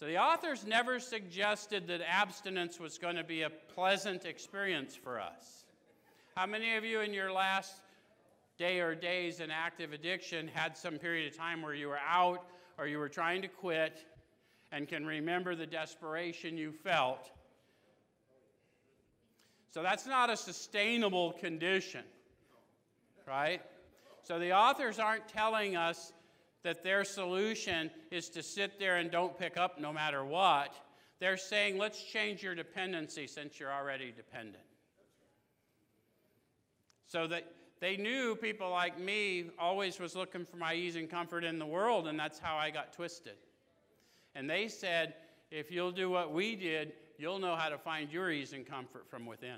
So the authors never suggested that abstinence was going to be a pleasant experience for us. How many of you in your last day or days in active addiction had some period of time where you were out or you were trying to quit and can remember the desperation you felt? So that's not a sustainable condition, right? So the authors aren't telling us that their solution is to sit there and don't pick up no matter what. They're saying, let's change your dependency since you're already dependent. So that they knew people like me always was looking for my ease and comfort in the world, and that's how I got twisted. And they said, if you'll do what we did, you'll know how to find your ease and comfort from within.